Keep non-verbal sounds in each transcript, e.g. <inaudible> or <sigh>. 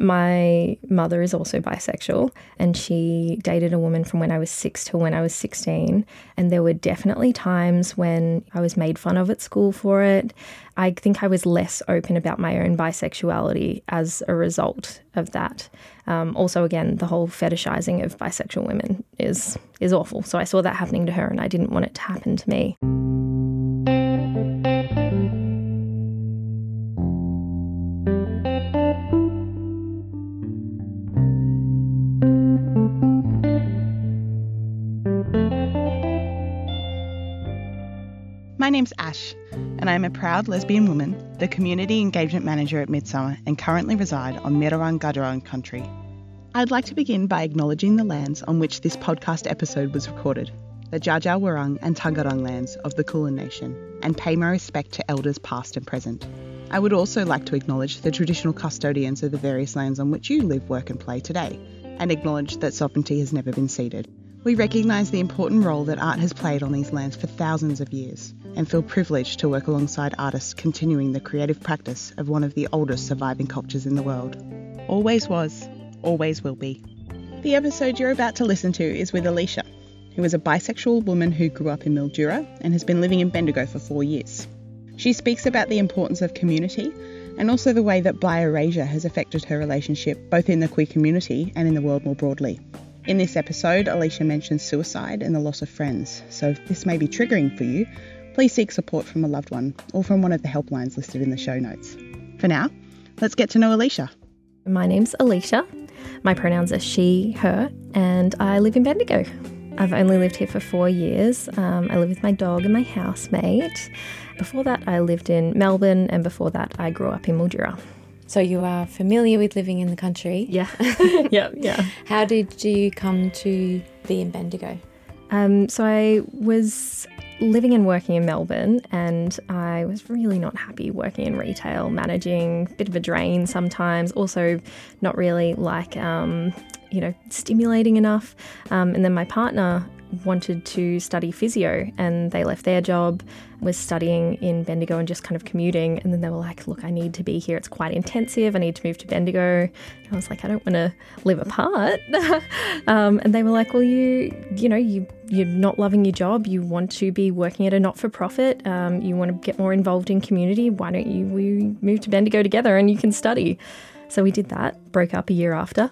My mother is also bisexual, and she dated a woman from when I was six to when I was 16. And there were definitely times when I was made fun of at school for it. I think I was less open about my own bisexuality as a result of that. Um, also, again, the whole fetishizing of bisexual women is is awful. So I saw that happening to her, and I didn't want it to happen to me. Am a proud lesbian woman, the Community Engagement Manager at Midsumma, and currently reside on Mirarong Gudurong country. I'd like to begin by acknowledging the lands on which this podcast episode was recorded, the Dja Wurrung and Taungurung lands of the Kulin Nation, and pay my respect to elders past and present. I would also like to acknowledge the traditional custodians of the various lands on which you live, work, and play today, and acknowledge that sovereignty has never been ceded. We recognise the important role that art has played on these lands for thousands of years and feel privileged to work alongside artists continuing the creative practice of one of the oldest surviving cultures in the world. Always was, always will be. The episode you're about to listen to is with Alicia, who is a bisexual woman who grew up in Mildura and has been living in Bendigo for four years. She speaks about the importance of community and also the way that bi erasure has affected her relationship both in the queer community and in the world more broadly. In this episode, Alicia mentions suicide and the loss of friends, so if this may be triggering for you, please seek support from a loved one or from one of the helplines listed in the show notes. For now, let's get to know Alicia. My name's Alicia. My pronouns are she, her, and I live in Bendigo. I've only lived here for four years. Um, I live with my dog and my housemate. Before that, I lived in Melbourne, and before that, I grew up in Mildura. So you are familiar with living in the country. Yeah, <laughs> <laughs> yeah, yeah. How did you come to be in Bendigo? Um, so I was living and working in Melbourne, and I was really not happy working in retail, managing, bit of a drain sometimes. Also, not really like um, you know stimulating enough. Um, and then my partner wanted to study physio and they left their job, was studying in Bendigo and just kind of commuting. And then they were like, Look, I need to be here. It's quite intensive. I need to move to Bendigo. And I was like, I don't want to live apart. <laughs> um, and they were like, Well, you, you know, you, you're not loving your job. You want to be working at a not for profit. Um, you want to get more involved in community. Why don't you we move to Bendigo together and you can study? So we did that, broke up a year after.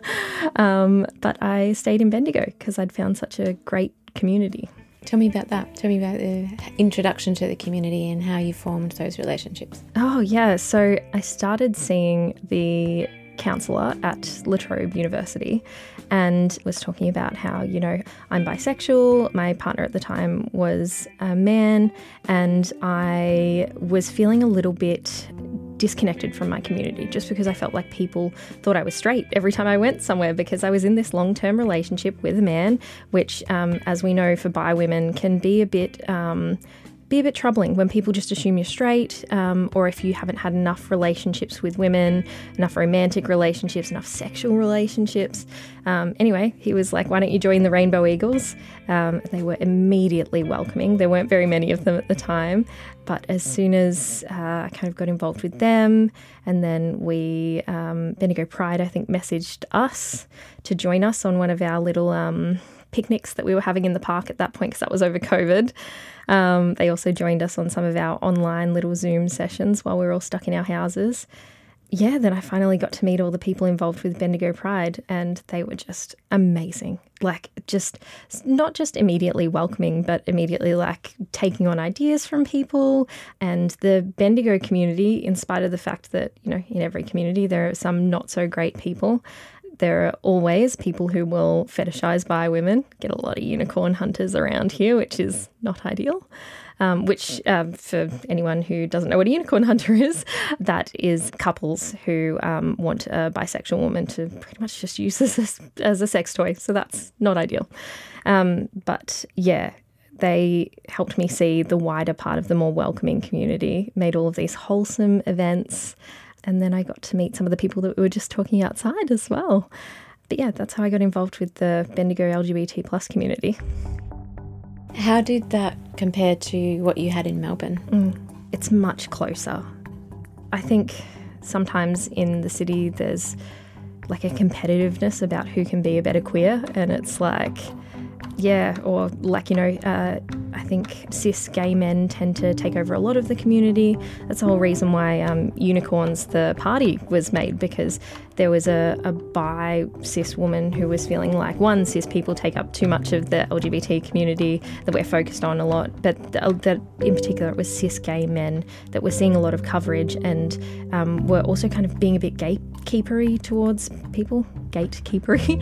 <laughs> um, but I stayed in Bendigo because I'd found such a great community. Tell me about that. Tell me about the introduction to the community and how you formed those relationships. Oh, yeah. So I started seeing the counsellor at La Trobe University and was talking about how, you know, I'm bisexual. My partner at the time was a man, and I was feeling a little bit disconnected from my community just because I felt like people thought I was straight every time I went somewhere because I was in this long term relationship with a man, which, um, as we know, for bi women can be a bit. Um, be a bit troubling when people just assume you're straight, um, or if you haven't had enough relationships with women, enough romantic relationships, enough sexual relationships. Um, anyway, he was like, Why don't you join the Rainbow Eagles? Um, they were immediately welcoming. There weren't very many of them at the time, but as soon as uh, I kind of got involved with them, and then we, um, Bendigo Pride, I think, messaged us to join us on one of our little um, picnics that we were having in the park at that point because that was over COVID. Um, they also joined us on some of our online little Zoom sessions while we were all stuck in our houses. Yeah, then I finally got to meet all the people involved with Bendigo Pride, and they were just amazing. Like, just not just immediately welcoming, but immediately like taking on ideas from people. And the Bendigo community, in spite of the fact that, you know, in every community there are some not so great people, there are always people who will fetishize bi women. Get a lot of unicorn hunters around here, which is not ideal. Um, which, um, for anyone who doesn't know what a unicorn hunter <laughs> is, that is couples who um, want a bisexual woman to pretty much just use as a, as a sex toy. So that's not ideal. Um, but yeah, they helped me see the wider part of the more welcoming community, made all of these wholesome events. And then I got to meet some of the people that we were just talking outside as well. But yeah, that's how I got involved with the Bendigo LGBT plus community. How did that compare to what you had in Melbourne? Mm, it's much closer. I think sometimes in the city there's like a competitiveness about who can be a better queer, and it's like yeah, or like, you know, uh, I think cis gay men tend to take over a lot of the community. That's the whole reason why um, Unicorns, the party, was made because there was a, a bi cis woman who was feeling like, one, cis people take up too much of the LGBT community that we're focused on a lot, but that in particular it was cis gay men that were seeing a lot of coverage and um, were also kind of being a bit gatekeepery towards people, gatekeepery.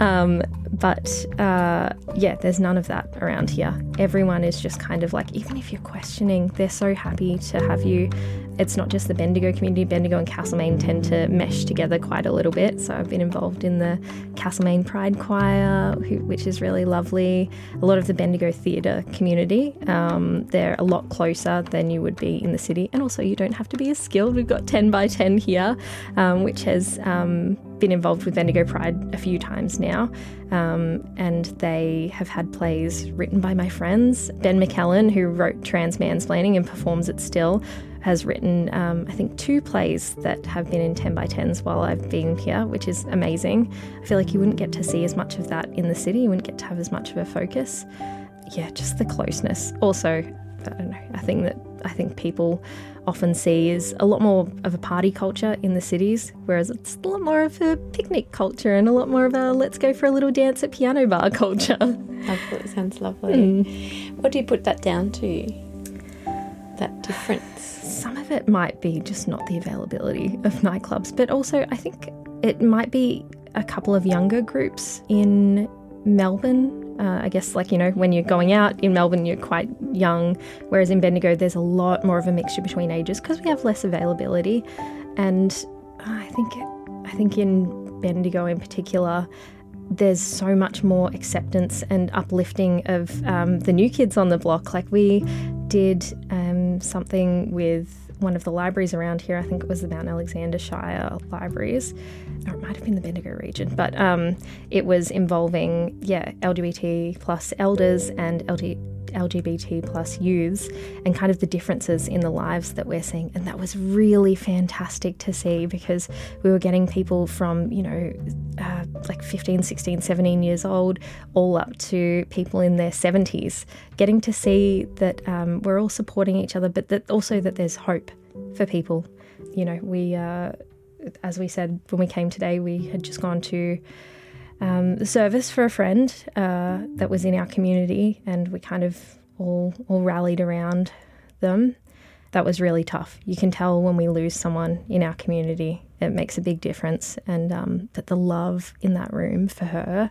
<laughs> um, but uh, yeah, there's none of that around here. Everyone is just kind of like, even if you're questioning, they're so happy to have you. It's not just the Bendigo community, Bendigo and Castlemaine tend to mesh together quite a little bit. So I've been involved in the Castlemaine Pride Choir, who, which is really lovely. A lot of the Bendigo theatre community, um, they're a lot closer than you would be in the city. And also, you don't have to be as skilled. We've got 10 by 10 here, um, which has um, been involved with Bendigo Pride a few times now, um, and they have had plays written by my friends. Ben McKellen, who wrote Trans Mansplaining and performs it still, has written, um, I think, two plays that have been in 10 by 10s while I've been here, which is amazing. I feel like you wouldn't get to see as much of that in the city, you wouldn't get to have as much of a focus. Yeah, just the closeness. Also, I don't know, I think that I think people often see is a lot more of a party culture in the cities, whereas it's a lot more of a picnic culture and a lot more of a let's go for a little dance at piano bar culture. Lovely, sounds lovely. Mm. What do you put that down to? That difference? Some of it might be just not the availability of nightclubs, but also I think it might be a couple of younger groups in Melbourne uh, I guess, like, you know, when you're going out in Melbourne, you're quite young, whereas in Bendigo, there's a lot more of a mixture between ages because we have less availability. And I think, I think in Bendigo in particular, there's so much more acceptance and uplifting of um, the new kids on the block. Like, we did um, something with one of the libraries around here. I think it was the Mount Alexander Shire libraries, or it might have been the Bendigo region, but um, it was involving yeah LGBT plus elders and LD, LGBT plus youths and kind of the differences in the lives that we're seeing. And that was really fantastic to see because we were getting people from, you know, uh, like 15, 16, 17 years old, all up to people in their 70s, getting to see that um, we're all supporting each other, but that also that there's hope for people. You know, we, uh, as we said when we came today, we had just gone to um, the service for a friend uh, that was in our community, and we kind of all all rallied around them. That was really tough. You can tell when we lose someone in our community, it makes a big difference, and um, that the love in that room for her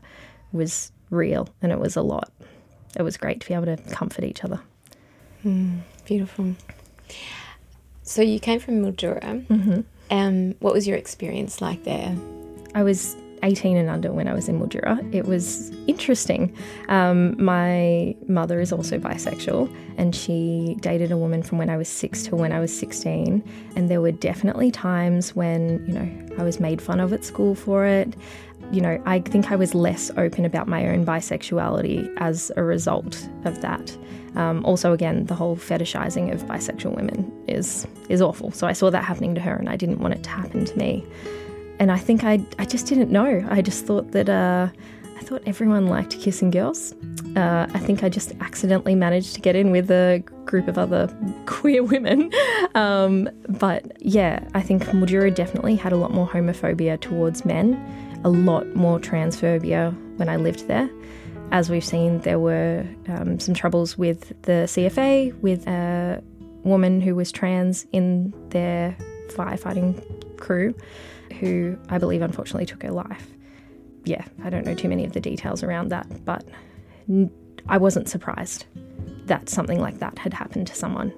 was real, and it was a lot. It was great to be able to comfort each other. Mm, beautiful. So you came from Mildura. Mm-hmm. Um, what was your experience like there? I was 18 and under when I was in Mildura. It was interesting. Um, my mother is also bisexual, and she dated a woman from when I was six to when I was 16. And there were definitely times when, you know, I was made fun of at school for it. You know, I think I was less open about my own bisexuality as a result of that. Um, also, again, the whole fetishizing of bisexual women is is awful. So I saw that happening to her, and I didn't want it to happen to me and I think I, I just didn't know. I just thought that uh, I thought everyone liked kissing girls. Uh, I think I just accidentally managed to get in with a group of other <laughs> queer women. Um, but yeah, I think Mildura definitely had a lot more homophobia towards men, a lot more transphobia when I lived there. As we've seen, there were um, some troubles with the CFA, with a woman who was trans in their firefighting crew who I believe unfortunately took her life. Yeah, I don't know too many of the details around that, but I wasn't surprised that something like that had happened to someone.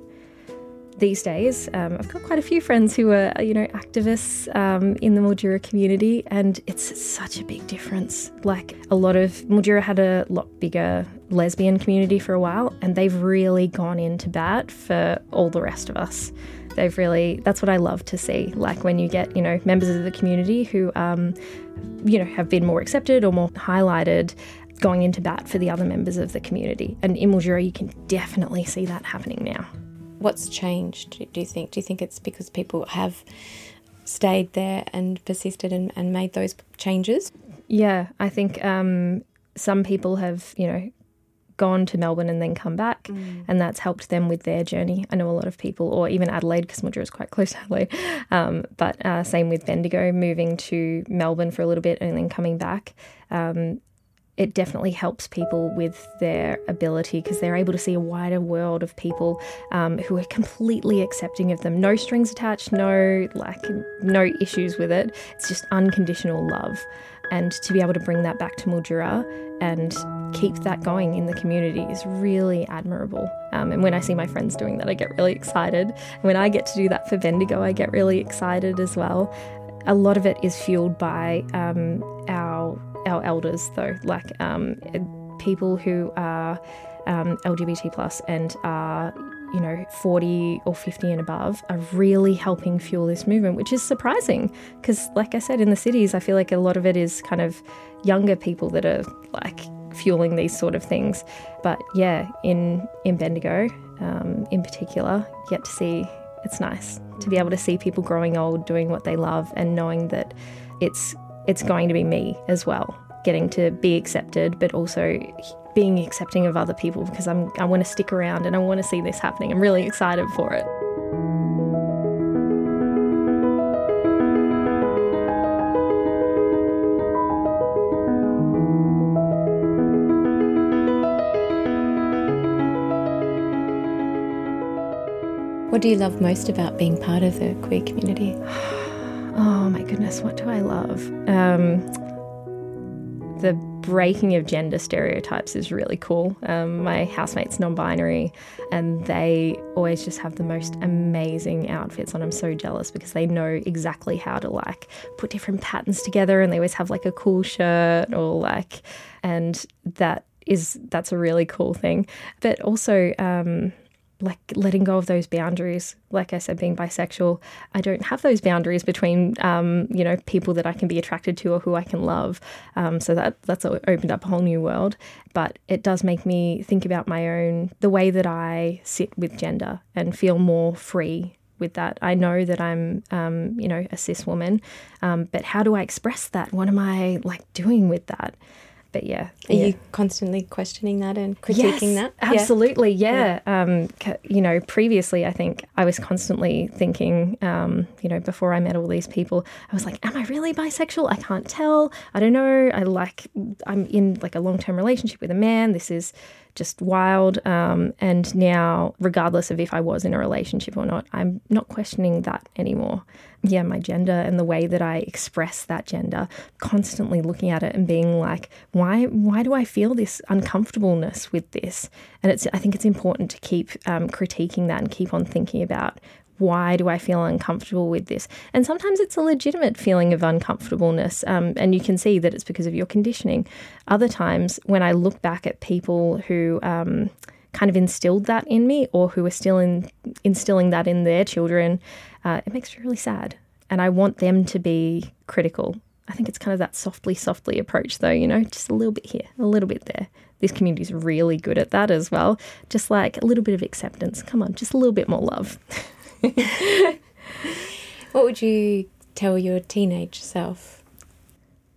These days, um, I've got quite a few friends who are, you know, activists um, in the Mildura community, and it's such a big difference. Like a lot of Mildura had a lot bigger lesbian community for a while, and they've really gone into bat for all the rest of us they've really that's what I love to see. Like when you get you know members of the community who um, you know have been more accepted or more highlighted going into bat for the other members of the community. And in Mildura, you can definitely see that happening now. What's changed? Do you think? Do you think it's because people have stayed there and persisted and, and made those changes? Yeah, I think um, some people have, you know, gone to Melbourne and then come back, mm. and that's helped them with their journey. I know a lot of people, or even Adelaide, because Mildura is quite close to Adelaide. <laughs> Um, but uh, same with Bendigo, moving to Melbourne for a little bit and then coming back. Um, it definitely helps people with their ability because they're able to see a wider world of people um, who are completely accepting of them. No strings attached, no like no issues with it. It's just unconditional love, and to be able to bring that back to Mildura and keep that going in the community is really admirable. Um, and when I see my friends doing that, I get really excited. And when I get to do that for Bendigo, I get really excited as well. A lot of it is fueled by um, our our elders, though, like um, people who are um, LGBT plus and are you know 40 or 50 and above are really helping fuel this movement which is surprising. Because like i said in the cities i feel like a lot of it is kind of younger people that are like fueling these sort of things. But yeah in in bendigo um, in particular get to see it's nice to be able to see people growing old doing what they love and knowing that it's it's going to be me as well, getting to be accepted, but also being accepting of other people because I'm I want to stick around and I want to see this happening. I'm really excited for it. What do you love most about being part of the queer community? <sighs> Oh my goodness, what do I love? Um, the breaking of gender stereotypes is really cool. Um, my housemate's non binary and they always just have the most amazing outfits on. I'm so jealous because they know exactly how to like put different patterns together and they always have like a cool shirt or like, and that is, that's a really cool thing. But also, um, like letting go of those boundaries. Like I said, being bisexual, I don't have those boundaries between, um, you know, people that I can be attracted to or who I can love. Um, so that that's opened up a whole new world. But it does make me think about my own, the way that I sit with gender and feel more free with that. I know that I'm, um, you know, a cis woman, um, but how do I express that? What am I like doing with that? But yeah. Are yeah. you constantly questioning that and critiquing yes, that? Absolutely, yeah. yeah. Um, you know, previously I think I was constantly thinking, um, you know, before I met all these people, I was like, am I really bisexual? I can't tell. I don't know. I like, I'm in like a long term relationship with a man. This is just wild. Um, and now, regardless of if I was in a relationship or not, I'm not questioning that anymore. Yeah, my gender and the way that I express that gender, constantly looking at it and being like, why, why do I feel this uncomfortableness with this? And it's, I think it's important to keep um, critiquing that and keep on thinking about why do I feel uncomfortable with this? And sometimes it's a legitimate feeling of uncomfortableness, um, and you can see that it's because of your conditioning. Other times, when I look back at people who um, kind of instilled that in me or who are still in, instilling that in their children, uh, it makes me really sad. And I want them to be critical. I think it's kind of that softly, softly approach, though, you know, just a little bit here, a little bit there. This community is really good at that as well. Just like a little bit of acceptance. Come on, just a little bit more love. <laughs> <laughs> what would you tell your teenage self?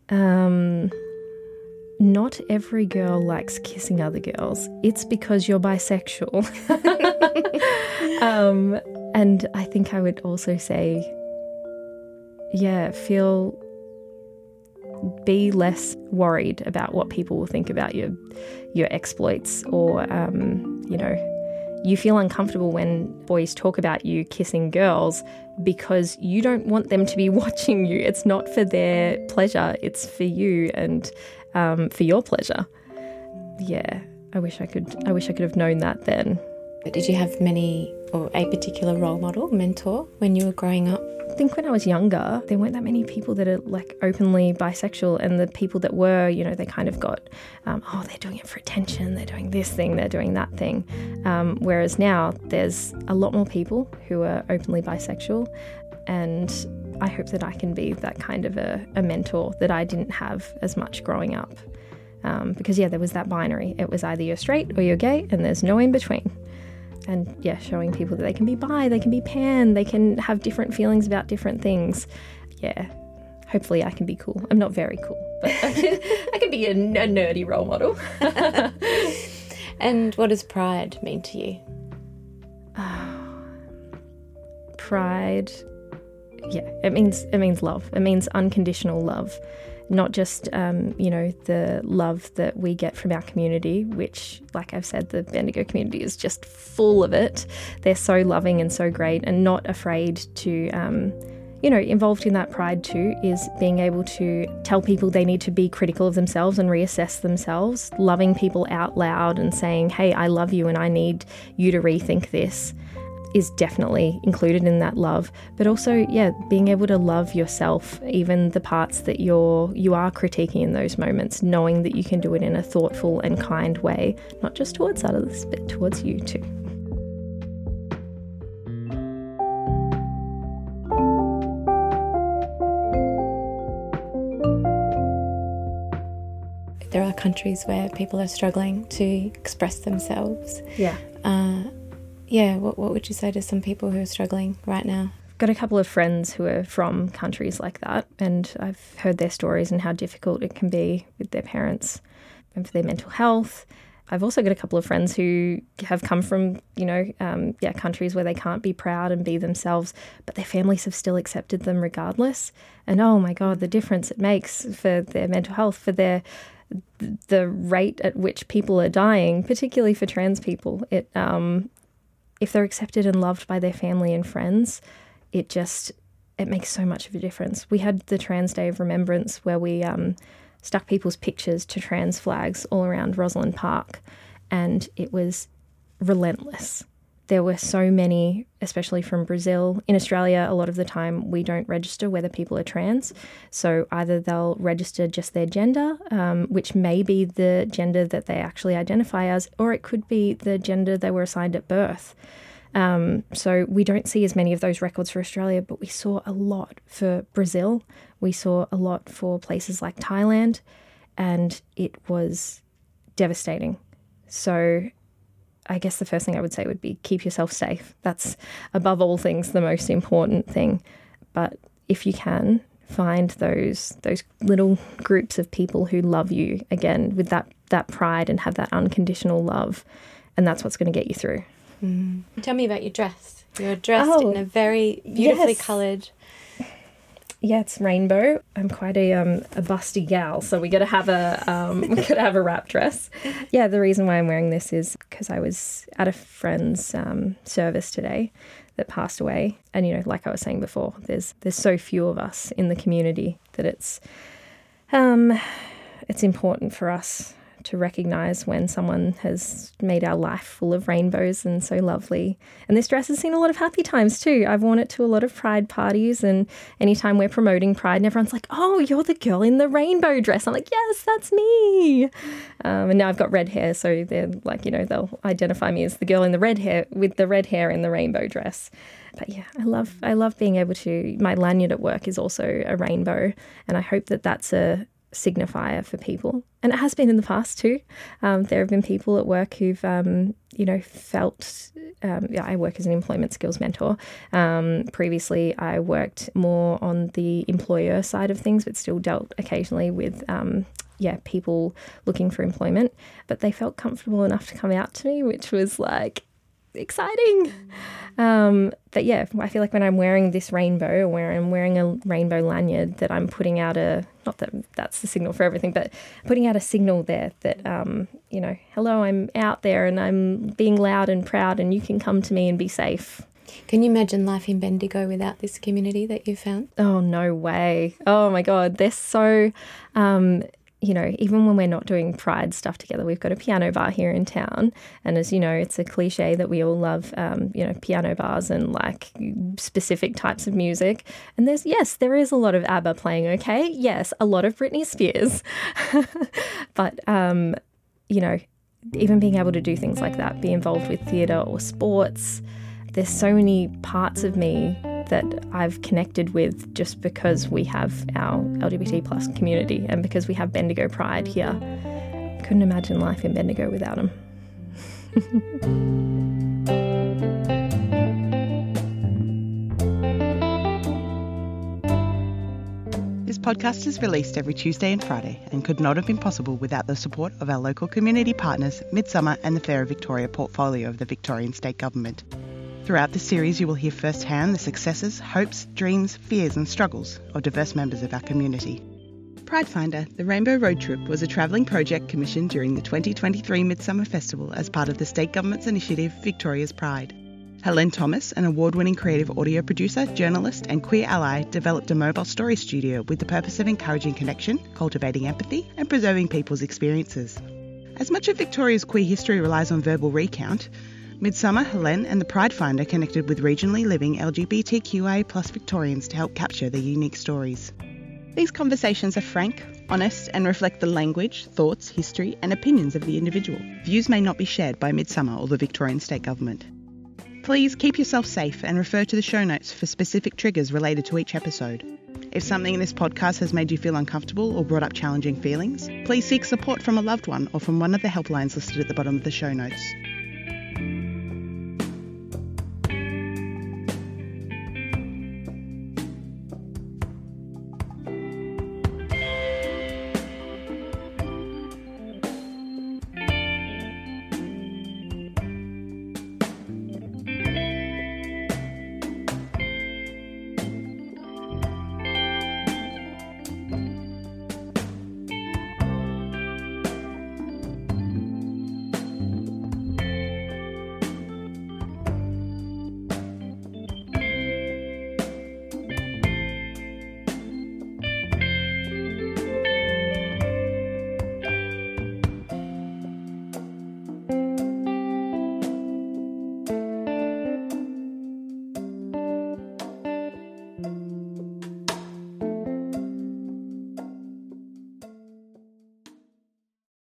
Um, not every girl likes kissing other girls. It's because you're bisexual. <laughs> um, and I think I would also say, yeah, feel be less worried about what people will think about your your exploits or um, you know you feel uncomfortable when boys talk about you kissing girls because you don't want them to be <laughs> watching you. It's not for their pleasure, it's for you and um, for your pleasure. Yeah, I wish I could. I wish I could have known that then. Did you have many or a particular role model, mentor when you were growing up? I think when I was younger, there weren't that many people that are like openly bisexual, and the people that were, you know, they kind of got, um, oh, they're doing it for attention, they're doing this thing, they're doing that thing. Um, whereas now, there's a lot more people who are openly bisexual, and I hope that I can be that kind of a, a mentor that I didn't have as much growing up. Um, because, yeah, there was that binary. It was either you're straight or you're gay, and there's no in between. And yeah, showing people that they can be bi, they can be pan, they can have different feelings about different things. Yeah, hopefully I can be cool. I'm not very cool, but I <laughs> can, I can be a, a nerdy role model. <laughs> and what does pride mean to you? <sighs> pride, yeah, it means it means love. It means unconditional love not just um, you know the love that we get from our community, which, like I've said, the Bendigo community is just full of it. They're so loving and so great, and not afraid to. Um, you know, involved in that pride too is being able to tell people they need to be critical of themselves and reassess themselves, loving people out loud and saying, Hey, I love you and I need you to rethink this is definitely included in that love but also yeah being able to love yourself even the parts that you're you are critiquing in those moments knowing that you can do it in a thoughtful and kind way not just towards others but towards you too. There are countries where people are struggling to express themselves. Yeah. Uh, yeah, what, what would you say to some people who are struggling right now? I've got a couple of friends who are from countries like that, and I've heard their stories and how difficult it can be with their parents and for their mental health. I've also got a couple of friends who have come from, you know, um, yeah, countries where they can't be proud and be themselves, but their families have still accepted them regardless. And oh my God, the difference it makes for their mental health, for their the rate at which people are dying, particularly for trans people. It um, if they're accepted and loved by their family and friends, it just it makes so much of a difference. We had the Trans Day of Remembrance where we um, stuck people's pictures to trans flags all around Rosalind Park, and it was relentless there were so many, especially from Brazil. In Australia, a lot of the time we don't register whether people are trans. So either they'll register just their gender, um, which may be the gender that they actually identify as, or it could be the gender they were assigned at birth. Um, so we don't see as many of those records for Australia, but we saw a lot for Brazil. We saw a lot for places like Thailand, and it was devastating. So I guess the first thing I would say would be keep yourself safe. That's above all things the most important thing. But if you can, find those those little groups of people who love you again with that that pride and have that unconditional love, and that's what's going to get you through. Mm. Tell me about your dress. You're dressed oh, in a very beautifully yes. coloured yeah, it's rainbow. I'm quite a um, a busty gal, so we got to have a um, <laughs> we got to have a wrap dress. Yeah, the reason why I'm wearing this is because I was at a friend's um, service today that passed away, and you know, like I was saying before, there's there's so few of us in the community that it's um it's important for us to recognize when someone has made our life full of rainbows and so lovely. And this dress has seen a lot of happy times too. I've worn it to a lot of pride parties, and anytime we're promoting pride, and everyone's like, Oh, you're the girl in the rainbow dress. I'm like, Yes, that's me. Um, and now I've got red hair, so they're like, you know, they'll identify me as the girl in the red hair with the red hair in the rainbow dress. But yeah, I love I love being able to. My lanyard at work is also a rainbow, and I hope that that's a signifier for people. And it has been in the past too. Um, there have been people at work who've, um, you know, felt. Um, yeah, I work as an employment skills mentor. Um, previously, I worked more on the employer side of things, but still dealt occasionally with. Um, yeah, people looking for employment, but they felt comfortable enough to come out to me, which was like exciting. Um, but yeah, I feel like when I'm wearing this rainbow, or when I'm wearing a rainbow lanyard, that I'm putting out a not that that's the signal for everything, but putting out a signal there that um, you know, hello, I'm out there and I'm being loud and proud, and you can come to me and be safe. Can you imagine life in Bendigo without this community that you found? Oh no way! Oh my god, they're so um, you know, even when we're not doing Pride stuff together, we've got a piano bar here in town. And as you know, it's a cliche that we all love, um, you know, piano bars and like specific types of music. And there's, yes, there is a lot of ABBA playing, okay? Yes, a lot of Britney Spears. <laughs> but, um, you know, even being able to do things like that, be involved with theatre or sports, there's so many parts of me that I've connected with just because we have our LGBT plus community and because we have Bendigo Pride here. Couldn't imagine life in Bendigo without them. <laughs> this podcast is released every Tuesday and Friday and could not have been possible without the support of our local community partners, Midsumma and the Fairer Victoria portfolio of the Victorian State Government. Throughout the series, you will hear firsthand the successes, hopes, dreams, fears, and struggles of diverse members of our community. Pride Finder, the Rainbow Road Trip, was a travelling project commissioned during the 2023 Midsumma Festival as part of the state government's initiative Victoria's Pride. Helene Thomas, an award winning creative audio producer, journalist, and queer ally, developed a mobile story studio with the purpose of encouraging connection, cultivating empathy, and preserving people's experiences. As much of Victoria's queer history relies on verbal recount, Midsumma, Helene, and the Pride Finder connected with regionally living LGBTQIA Victorians to help capture their unique stories. These conversations are frank, honest, and reflect the language, thoughts, history, and opinions of the individual. Views may not be shared by Midsumma or the Victorian State Government. Please keep yourself safe and refer to the show notes for specific triggers related to each episode. If something in this podcast has made you feel uncomfortable or brought up challenging feelings, please seek support from a loved one or from one of the helplines listed at the bottom of the show notes.